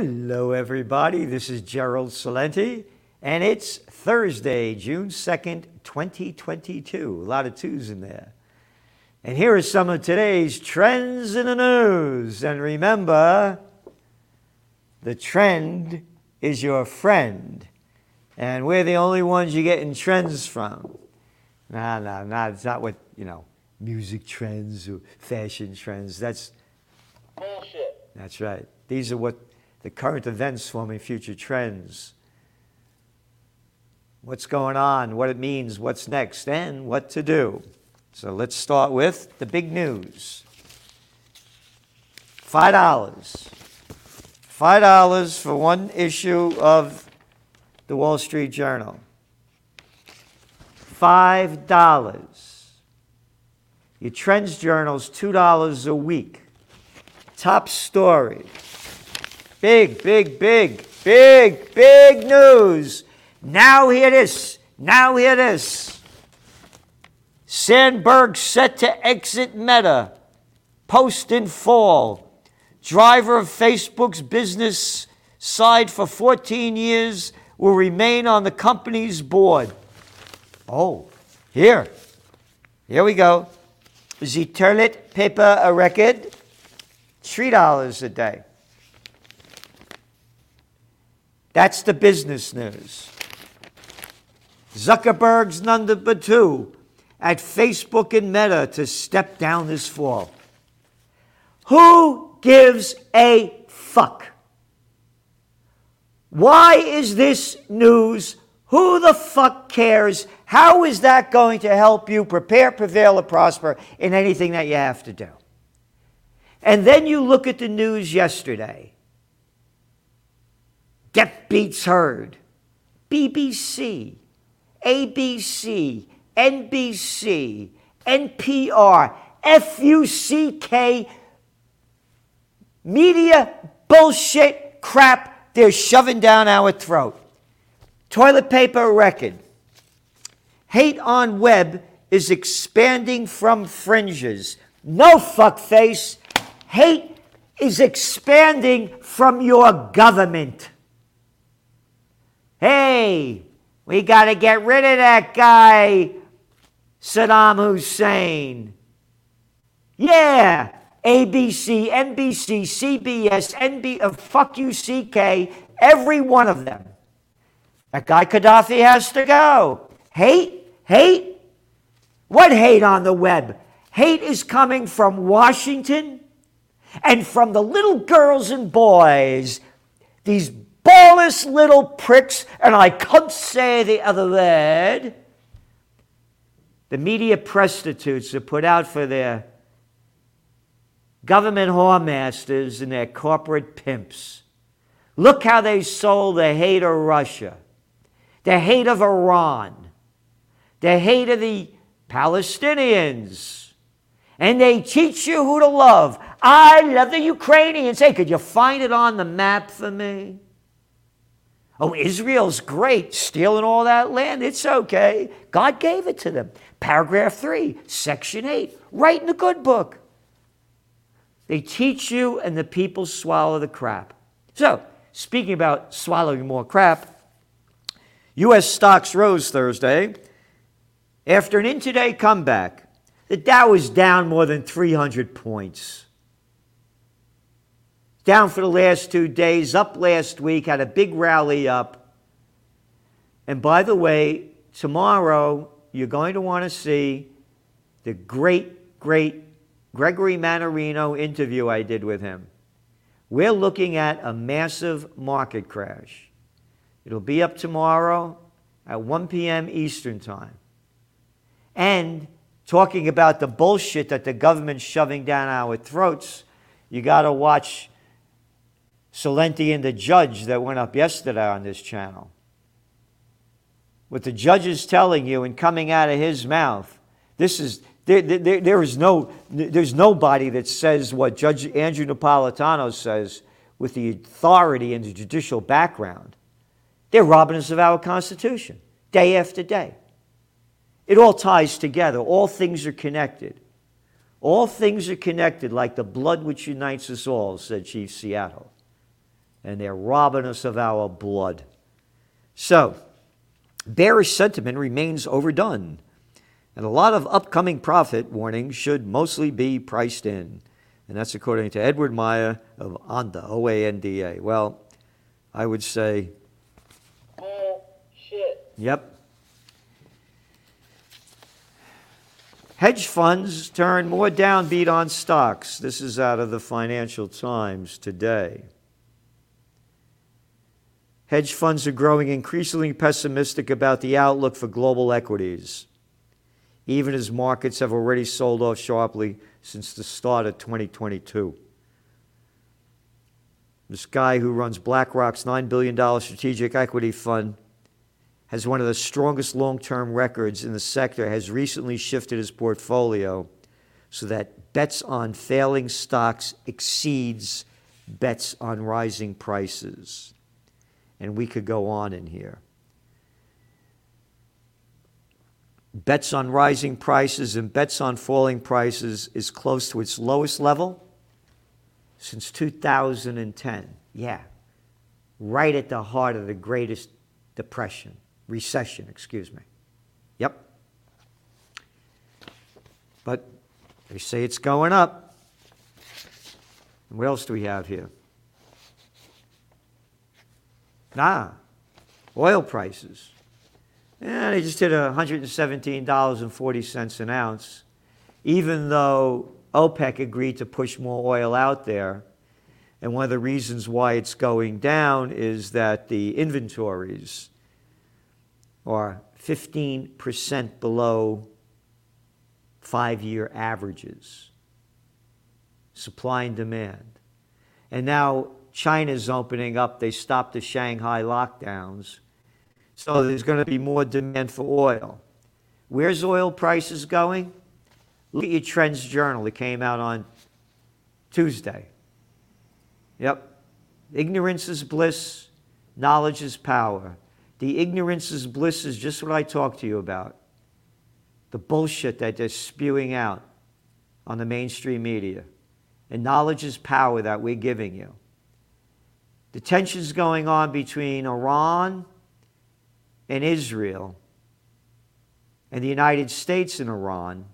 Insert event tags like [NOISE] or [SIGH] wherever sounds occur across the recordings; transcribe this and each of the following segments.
Hello, everybody. This is Gerald Celente, and it's Thursday, June 2nd, 2022. A lot of twos in there. And here are some of today's trends in the news. And remember, the trend is your friend. And we're the only ones you're getting trends from. No, no, no, it's not what, you know, music trends or fashion trends. That's Bullshit. that's right. These are what the current events forming future trends. What's going on, what it means, what's next, and what to do. So let's start with the big news. Five dollars. Five dollars for one issue of the Wall Street Journal. Five dollars. Your Trends Journal's two dollars a week. Top story. Big, big, big, big, big news. Now hear this. Now hear this. Sandberg set to exit Meta. Post in fall. Driver of Facebook's business side for 14 years will remain on the company's board. Oh, here. Here we go. The toilet paper a record. $3 a day. That's the business news. Zuckerberg's none number two at Facebook and Meta to step down this fall. Who gives a fuck? Why is this news? Who the fuck cares? How is that going to help you prepare, prevail, or prosper in anything that you have to do? And then you look at the news yesterday. Get Beats Heard, BBC, ABC, NBC, NPR, FUCK, media bullshit crap they're shoving down our throat. Toilet paper record. Hate on web is expanding from fringes. No fuckface. Hate is expanding from your government. Hey, we got to get rid of that guy, Saddam Hussein. Yeah, ABC, NBC, CBS, NB, uh, fuck you, CK, every one of them. That guy Gaddafi has to go. Hate? Hate? What hate on the web? Hate is coming from Washington and from the little girls and boys, these ballless little pricks, and I can't say the other word. The media prostitutes are put out for their government whoremasters and their corporate pimps. Look how they sold the hate of Russia, the hate of Iran, the hate of the Palestinians. And they teach you who to love. I love the Ukrainians. Hey, could you find it on the map for me? Oh, Israel's great, stealing all that land. It's okay. God gave it to them. Paragraph 3, Section 8, right in the good book. They teach you, and the people swallow the crap. So, speaking about swallowing more crap, U.S. stocks rose Thursday after an intraday comeback. The Dow was down more than 300 points. Down for the last two days, up last week, had a big rally up. And by the way, tomorrow you're going to want to see the great, great Gregory Mannarino interview I did with him. We're looking at a massive market crash. It'll be up tomorrow at 1 p.m. Eastern Time. And talking about the bullshit that the government's shoving down our throats, you got to watch Celente and the judge that went up yesterday on this channel. What the judge is telling you and coming out of his mouth, this is there, there, there is no there's nobody that says what Judge Andrew Napolitano says with the authority and the judicial background. They're robbing us of our Constitution day after day. It all ties together. All things are connected. All things are connected like the blood which unites us all, said Chief Seattle. And they're robbing us of our blood. So, bearish sentiment remains overdone, and a lot of upcoming profit warnings should mostly be priced in. And that's according to Edward Moya of OANDA, O A N D A. Well, I would say, Bullshit. yep. Hedge funds turn more downbeat on stocks. This is out of the Financial Times today. Hedge funds are growing increasingly pessimistic about the outlook for global equities, even as markets have already sold off sharply since the start of 2022. This guy who runs BlackRock's $9 billion strategic equity fund has one of the strongest long-term records in the sector, has recently shifted his portfolio so that bets on failing stocks exceeds bets on rising prices. And we could go on in here. Bets on rising prices and bets on falling prices is close to its lowest level since 2010. Yeah, right at the heart of the greatest depression, recession, excuse me. Yep. But they say it's going up. What else do we have here? Ah, oil prices. Yeah, they just hit $117.40 an ounce, even though OPEC agreed to push more oil out there. And one of the reasons why it's going down is that the inventories are 15% below five year averages, supply and demand. And now China's opening up, they stopped the Shanghai lockdowns. So there's going to be more demand for oil. Where's oil prices going? Look at your Trends Journal. It came out on Tuesday. Yep. Ignorance is bliss, knowledge is power. The ignorance is bliss is just what I talked to you about. The bullshit that they're spewing out on the mainstream media. And knowledge is power that we're giving you. The tensions going on between Iran and Israel and the United States and Iran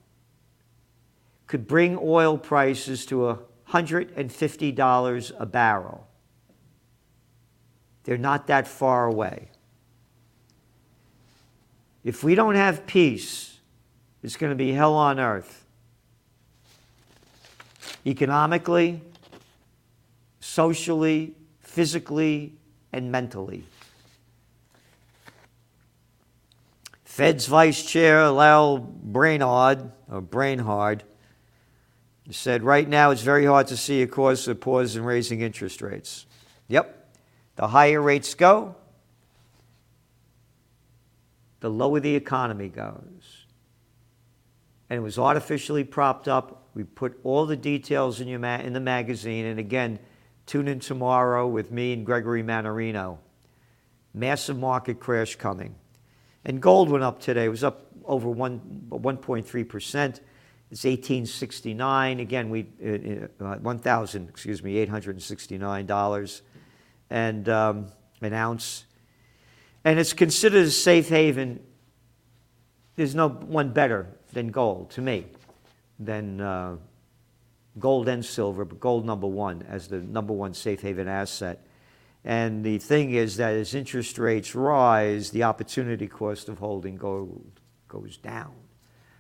could bring oil prices to $150 a barrel. They're not that far away. If we don't have peace, it's going to be hell on earth. Economically, socially, physically, and mentally. Fed's Vice Chair Lael Brainard, or Brainhard, said right now it's very hard to see a cause for pause in raising interest rates. Yep. The higher rates go, the lower the economy goes. And it was artificially propped up. We put all the details in, your ma- in the magazine. And again, tune in tomorrow with me and Gregory Mannarino. Massive market crash coming. And gold went up today. It was up over 1, 1.3%. It's 1869. Again, we uh, uh, 1,000, excuse me, 869 dollars, and um, an ounce. And it's considered a safe haven. There's no one better than gold to me, than uh, gold and silver, but gold number one as the number one safe haven asset. And the thing is that as interest rates rise, the opportunity cost of holding gold goes down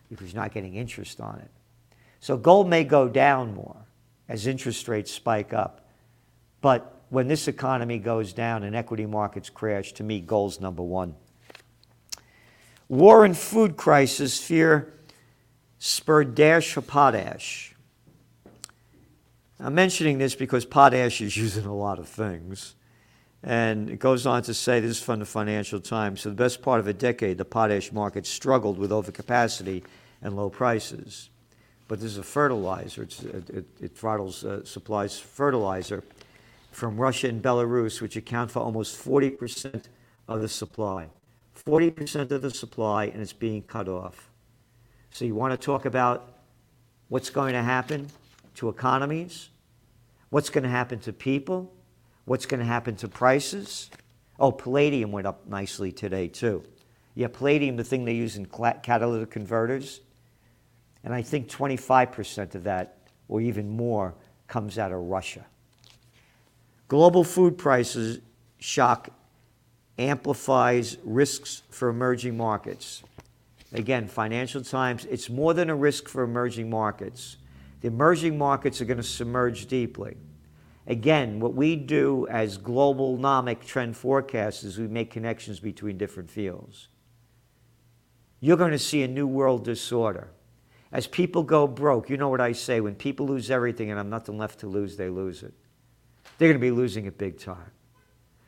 because you're not getting interest on it. So gold may go down more as interest rates spike up. But when this economy goes down and equity markets crash, to me, gold's number one. War and food crisis fear spurred dash of potash. I'm mentioning this because potash is used in a lot of things. And it goes on to say, this is from the Financial Times, for the best part of a decade, the potash market struggled with overcapacity and low prices. But this is a fertilizer, it, it, it throttles, uh, supplies fertilizer from Russia and Belarus, which account for almost 40% of the supply. 40% of the supply, and it's being cut off. So you want to talk about what's going to happen to economies? What's going to happen to people? What's going to happen to prices? Oh, palladium went up nicely today, too. Yeah, palladium, the thing they use in catalytic converters, and I think 25% of that, or even more, comes out of Russia. Global food prices shock amplifies risks for emerging markets. Again, Financial Times, it's more than a risk for emerging markets. The emerging markets are going to submerge deeply. Again, what we do as globalnomic trend forecasters is we make connections between different fields. You're going to see a new world disorder. As people go broke, you know what I say when people lose everything and have nothing left to lose, they lose it. They're going to be losing it big time.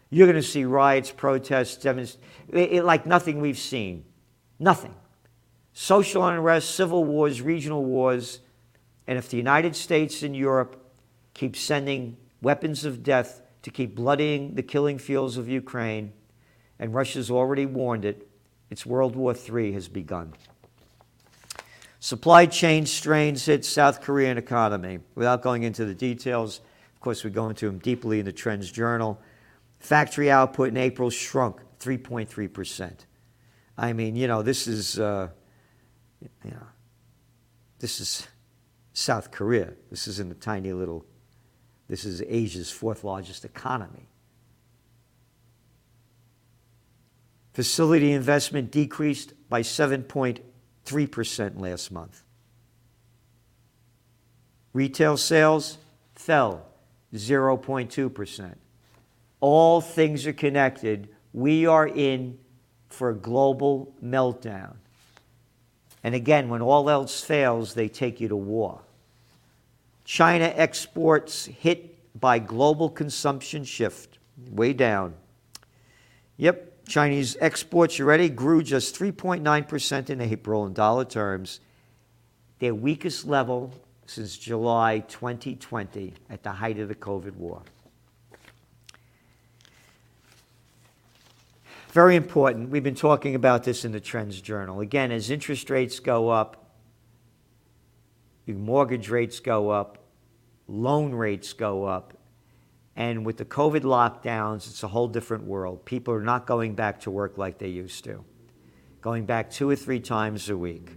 You're going to see riots, protests, like nothing we've seen. Nothing. Social unrest, civil wars, regional wars. And if the United States and Europe keep sending weapons of death to keep bloodying the killing fields of Ukraine, and Russia's already warned it, its World War III has begun. Supply chain strains hit South Korean economy. Without going into the details, of course, we go into them deeply in the Trends Journal. Factory output in April shrunk 3.3%. I mean, you know, this is, uh, you know, this is South Korea. This isn't a tiny little, this is Asia's fourth largest economy. Facility investment decreased by 7.3% last month. Retail sales fell 0.2%. All things are connected. We are in for a global meltdown. And again, when all else fails, they take you to war. China exports hit by global consumption shift, way down. Yep, Chinese exports, you ready? Grew just 3.9% in April in dollar terms, their weakest level since July 2020 at the height of the COVID war. Very important. We've been talking about this in the Trends Journal. Again, as interest rates go up, mortgage rates go up, loan rates go up, and with the COVID lockdowns, it's a whole different world. People are not going back to work like they used to, going back two or three times a week.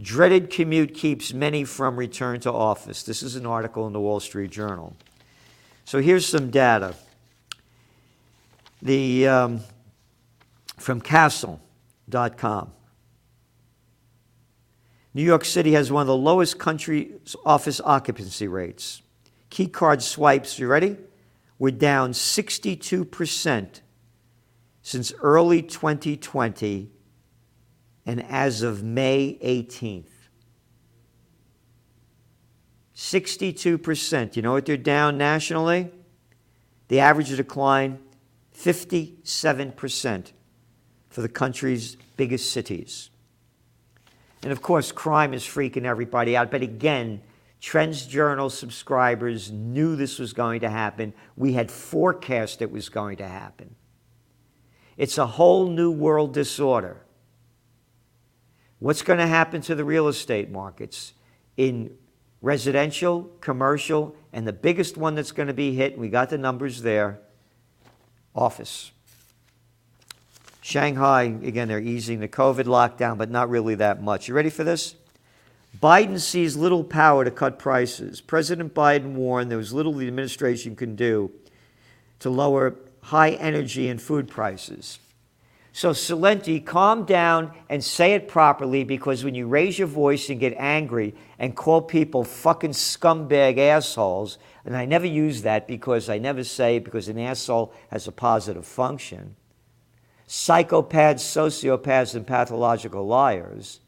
Dreaded commute keeps many from return to office. This is an article in the Wall Street Journal. So here's some data. The um, from Kastle.com. New York City has one of the lowest country office occupancy rates. Key card swipes, you ready? We're down 62% since early 2020 and as of May 18th. 62%. You know what they're down nationally? The average decline 57% for the country's biggest cities. And of course, crime is freaking everybody out. But again, Trends Journal subscribers knew this was going to happen. We had forecast it was going to happen. It's a whole new world disorder. What's going to happen to the real estate markets in residential, commercial, and the biggest one that's going to be hit, we got the numbers there office. Shanghai, again, they're easing the COVID lockdown, but not really that much. You ready for this? Biden sees little power to cut prices. President Biden warned there was little the administration can do to lower high energy and food prices. So, Celente, calm down and say it properly because when you raise your voice and get angry and call people fucking scumbag assholes, and I never use that because I never say because an asshole has a positive function psychopaths, sociopaths, and pathological liars.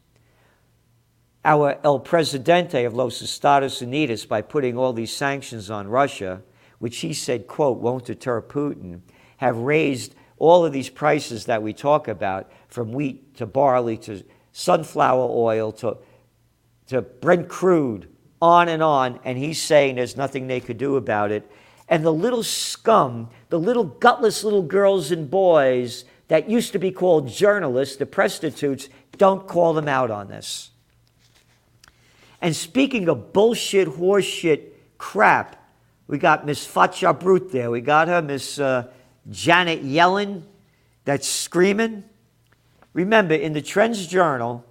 Our El Presidente of Los Estados Unidos, by putting all these sanctions on Russia, which he said, quote, won't deter Putin, have raised all of these prices that we talk about, from wheat to barley to sunflower oil to, to Brent crude, on and on. And he's saying there's nothing they could do about it. And the little scum, the little gutless little girls and boys that used to be called journalists, the prostitutes, don't call them out on this. And speaking of bullshit, horseshit crap, We got Miss Fatja Brute there. We got her, Miss uh, Janet Yellen, that's screaming. Remember, in the Trends Journal,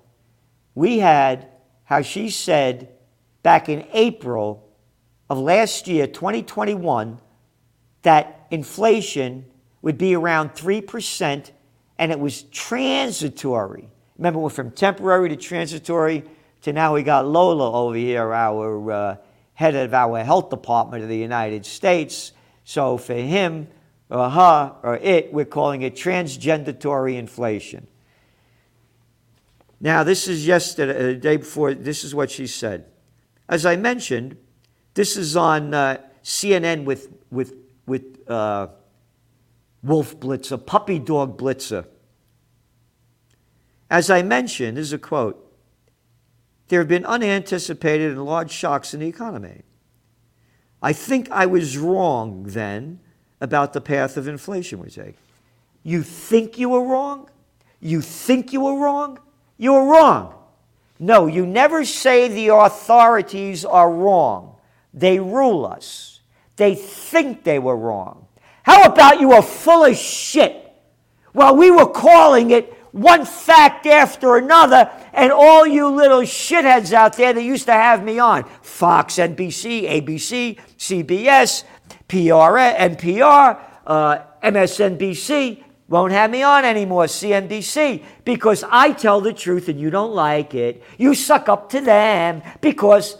we had how she said back in April of last year, 2021, that inflation would be around 3% and it was transitory. Remember, we're from temporary to transitory to now we got Lola over here, our uh, head of our health department of the United States. So for him or her or it, we're calling it transgendatory inflation. Now, this is yesterday, uh, the day before, this is what she said. As I mentioned, this is on uh, CNN with, with, with uh, Wolf Blitzer, Puppy Dog Blitzer. As I mentioned, this is a quote there have been unanticipated and large shocks in the economy. I think I was wrong then about the path of inflation we take. You think you were wrong? You think you were wrong? You were wrong. No, you never say the authorities are wrong. They rule us. They think they were wrong. How about you are full of shit? While we were calling it one fact after another, and all you little shitheads out there that used to have me on Fox, NBC, ABC, CBS, PR, NPR, uh, MSNBC won't have me on anymore, CNBC, because I tell the truth and you don't like it. You suck up to them because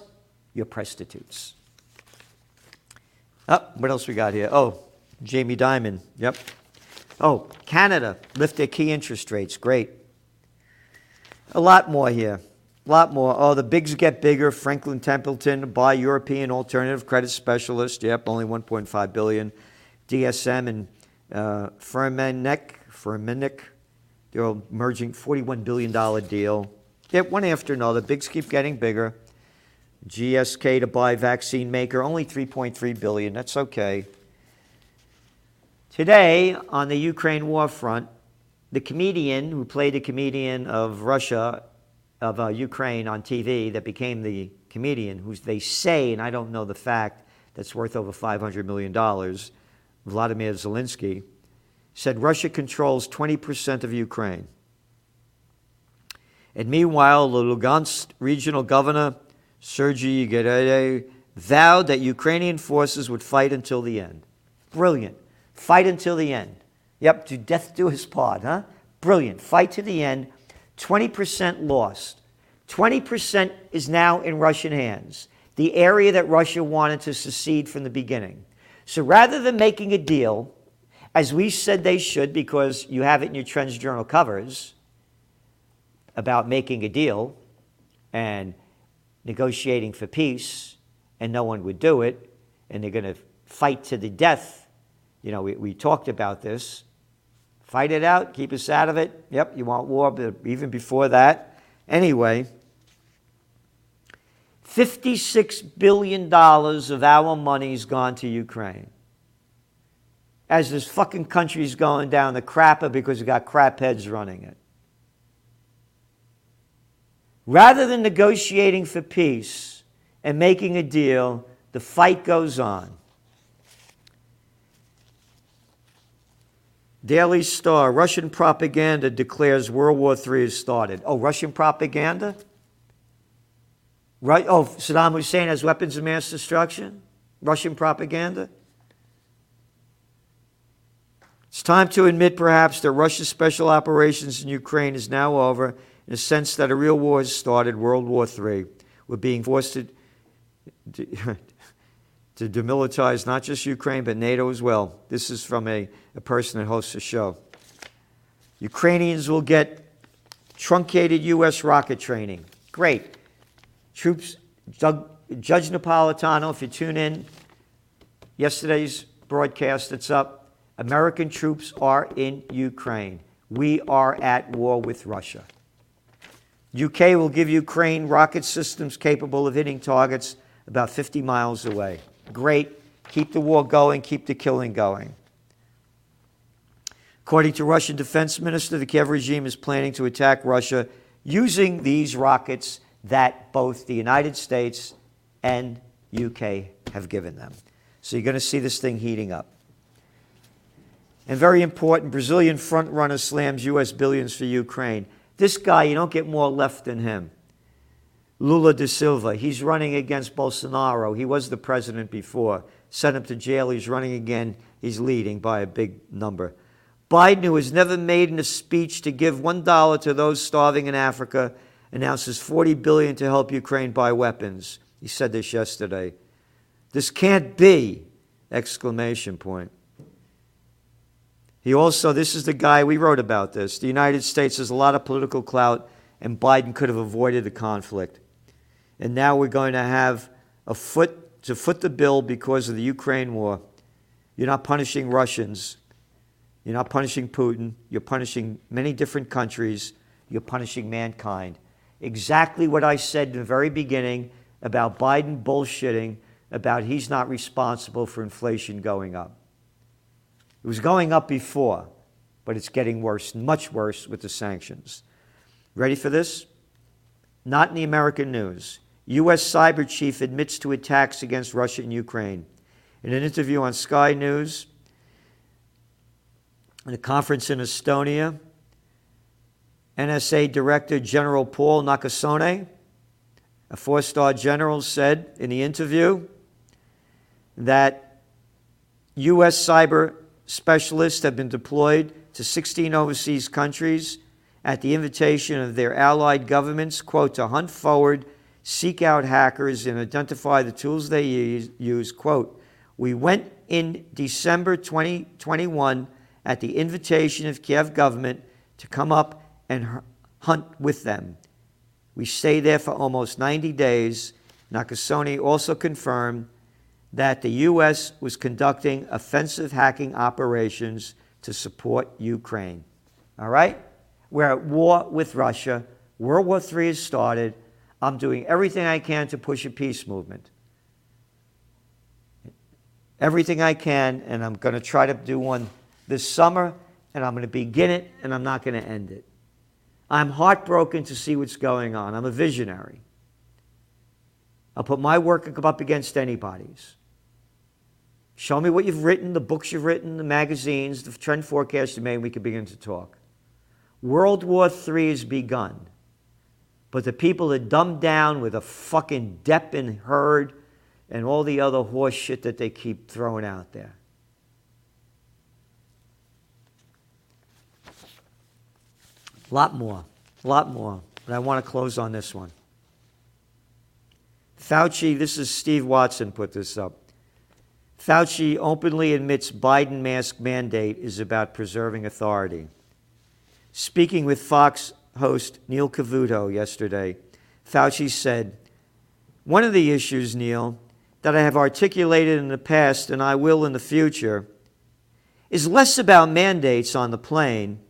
you're prostitutes. Oh, what else we got here? Oh, Jamie Dimon. Yep. Oh, Canada lift their key interest rates. Great. A lot more here. A lot more. Oh, the bigs get bigger. Franklin Templeton, buy European alternative credit specialist. Yep, only 1.5 billion. DSM and uh, Firmenich, Firmenich, they're merging, 41 billion dollar deal. Yep, one after another. Bigs keep getting bigger. GSK to buy vaccine maker, only 3.3 billion. That's okay. Today, on the Ukraine war front, the comedian who played the comedian of Russia, of uh, Ukraine on TV, that became the comedian, who they say, and I don't know the fact, that's worth over $500 million, Vladimir Zelensky, said Russia controls 20% of Ukraine. And meanwhile, the Lugansk regional governor, Sergei Gedere, vowed that Ukrainian forces would fight until the end. Brilliant. Fight until the end. Yep, to death do his part, huh? Brilliant. Fight to the end. 20% lost. 20% is now in Russian hands, the area that Russia wanted to secede from the beginning. So rather than making a deal, as we said they should, because you have it in your Trends Journal covers about making a deal and negotiating for peace, and no one would do it, and they're going to fight to the death you know, we, we talked about this. Fight it out, keep us out of it. Yep, you want war, but even before that. Anyway, $56 billion of our money's gone to Ukraine. As this fucking country's going down the crapper because we got crap heads running it. Rather than negotiating for peace and making a deal, the fight goes on. Daily Star Russian propaganda declares World War III has started. Oh, Russian propaganda? Right? Oh, Saddam Hussein has weapons of mass destruction? Russian propaganda? It's time to admit, perhaps, that Russia's special operations in Ukraine is now over in a sense that a real war has started, World War III. We're being forced to, [LAUGHS] to demilitarize not just Ukraine, but NATO as well. This is from a, a person that hosts a show. Ukrainians will get truncated U.S. rocket training. Great. Troops, Doug, Judge Napolitano, if you tune in, yesterday's broadcast, it's up. American troops are in Ukraine. We are at war with Russia. UK will give Ukraine rocket systems capable of hitting targets about 50 miles away. Great. Keep the war going, keep the killing going. According to Russian Defense Minister, the Kiev regime is planning to attack Russia using these rockets that both the United States and UK have given them. So you're going to see this thing heating up. And very important, Brazilian frontrunner slams U.S. billions for Ukraine. This guy, you don't get more left than him. Lula da Silva, he's running against Bolsonaro. He was the president before. Sent him to jail. He's running again. He's leading by a big number. Biden, who has never made a speech to give $1 to those starving in Africa, announces 40 billion to help Ukraine buy weapons. He said this yesterday. This can't be! Exclamation point. He also, this is the guy, we wrote about this. The United States has a lot of political clout, and Biden could have avoided the conflict. And now we're going to have a foot to foot the bill because of the Ukraine war. You're not punishing Russians. You're not punishing Putin. You're punishing many different countries. You're punishing mankind. Exactly what I said in the very beginning about Biden bullshitting about he's not responsible for inflation going up. It was going up before, but it's getting worse, much worse with the sanctions. Ready for this? Not in the American news. U.S. cyber chief admits to attacks against Russia and Ukraine. In an interview on Sky News, in a conference in Estonia, NSA Director General Paul Nakasone, a four star general, said in the interview that U.S. cyber specialists have been deployed to 16 overseas countries at the invitation of their allied governments, quote, to hunt forward, seek out hackers, and identify the tools they use, use quote, we went in December 2021 at the invitation of Kiev government to come up and hunt with them. We stayed there for almost 90 days. Nakasone also confirmed that the U.S. was conducting offensive hacking operations to support Ukraine. All right? We're at war with Russia. World War III has started. I'm doing everything I can to push a peace movement. Everything I can, and I'm going to try to do one this summer, and I'm going to begin it, and I'm not going to end it. I'm heartbroken to see what's going on. I'm a visionary. I'll put my work up against anybody's. Show me what you've written, the books you've written, the magazines, the trend forecast you made, and we can begin to talk. World War III has begun. But the people are dumbed down with a fucking Depp and and all the other horse shit that they keep throwing out there. A lot more, a lot more. But I want to close on this one. Fauci, this is Steve Watson put this up. Fauci openly admits Biden mask mandate is about preserving authority. Speaking with Fox host Neil Cavuto yesterday, Fauci said, One of the issues, Neil, that I have articulated in the past and I will in the future is less about mandates on the plane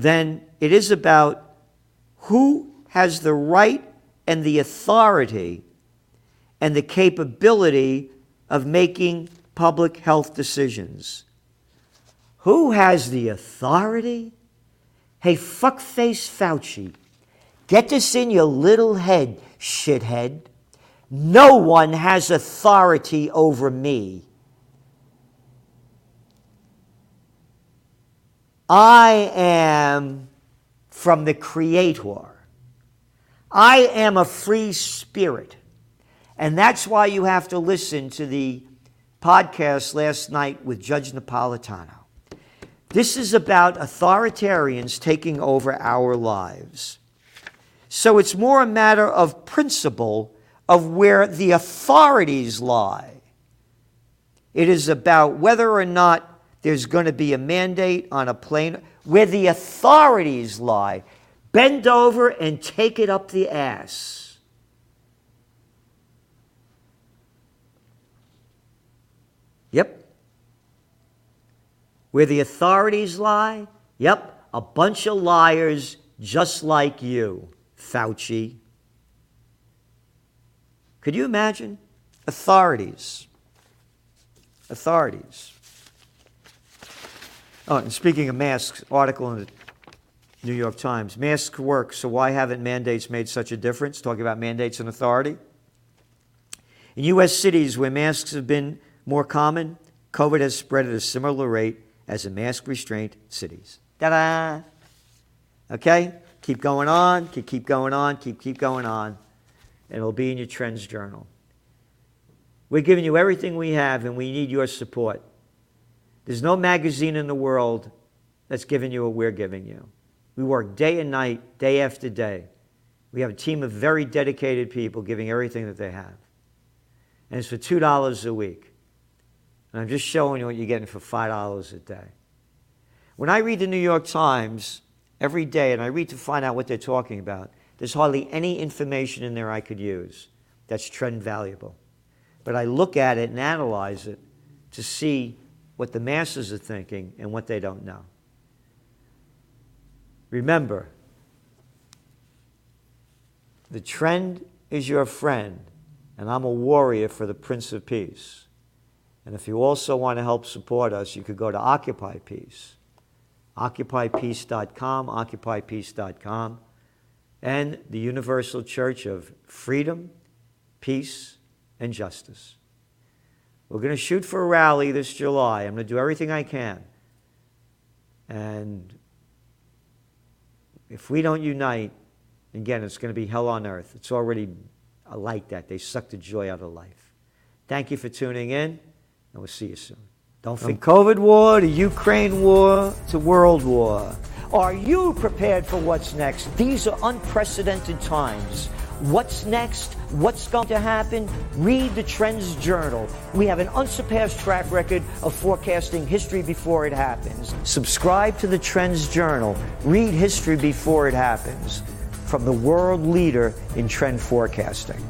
than it is about who has the right and the authority and the capability of making public health decisions. Who has the authority? Hey, fuckface Fauci, get this in your little head, shithead. No one has authority over me. I am from the Creator. I am a free spirit. And that's why you have to listen to the podcast last night with Judge Napolitano. This is about authoritarians taking over our lives. So it's more a matter of principle of where the authorities lie. It is about whether or not there's going to be a mandate on a plane, where the authorities lie. Bend over and take it up the ass. Yep. Where the authorities lie? Yep, a bunch of liars just like you, Fauci. Could you imagine? Authorities. Authorities. Oh, and speaking of masks, article in the New York Times masks work, so why haven't mandates made such a difference? Talking about mandates and authority. In U.S. cities where masks have been more common, COVID has spread at a similar rate as in mask restraint cities. Ta da! Okay? Keep going on, keep, keep going on, keep, keep going on, and it'll be in your Trends Journal. We're giving you everything we have, and we need your support. There's no magazine in the world that's giving you what we're giving you. We work day and night, day after day. We have a team of very dedicated people giving everything that they have. And it's for $2 a week. And I'm just showing you what you're getting for $5 a day. When I read the New York Times every day and I read to find out what they're talking about, there's hardly any information in there I could use that's trend valuable. But I look at it and analyze it to see what the masses are thinking and what they don't know. Remember, the trend is your friend, and I'm a warrior for the Prince of Peace. And if you also want to help support us, you could go to Occupy Peace, occupypeace.com, occupypeace.com, and the Universal Church of Freedom, Peace, and Justice. We're going to shoot for a rally this July. I'm going to do everything I can. And if we don't unite, again, it's going to be hell on earth. It's already like that. They suck the joy out of life. Thank you for tuning in, and we'll see you soon. Don't um, From COVID war to Ukraine war to world war. Are you prepared for what's next? These are unprecedented times. What's next? What's going to happen? Read the Trends Journal. We have an unsurpassed track record of forecasting history before it happens. Subscribe to the Trends Journal. Read history before it happens from the world leader in trend forecasting.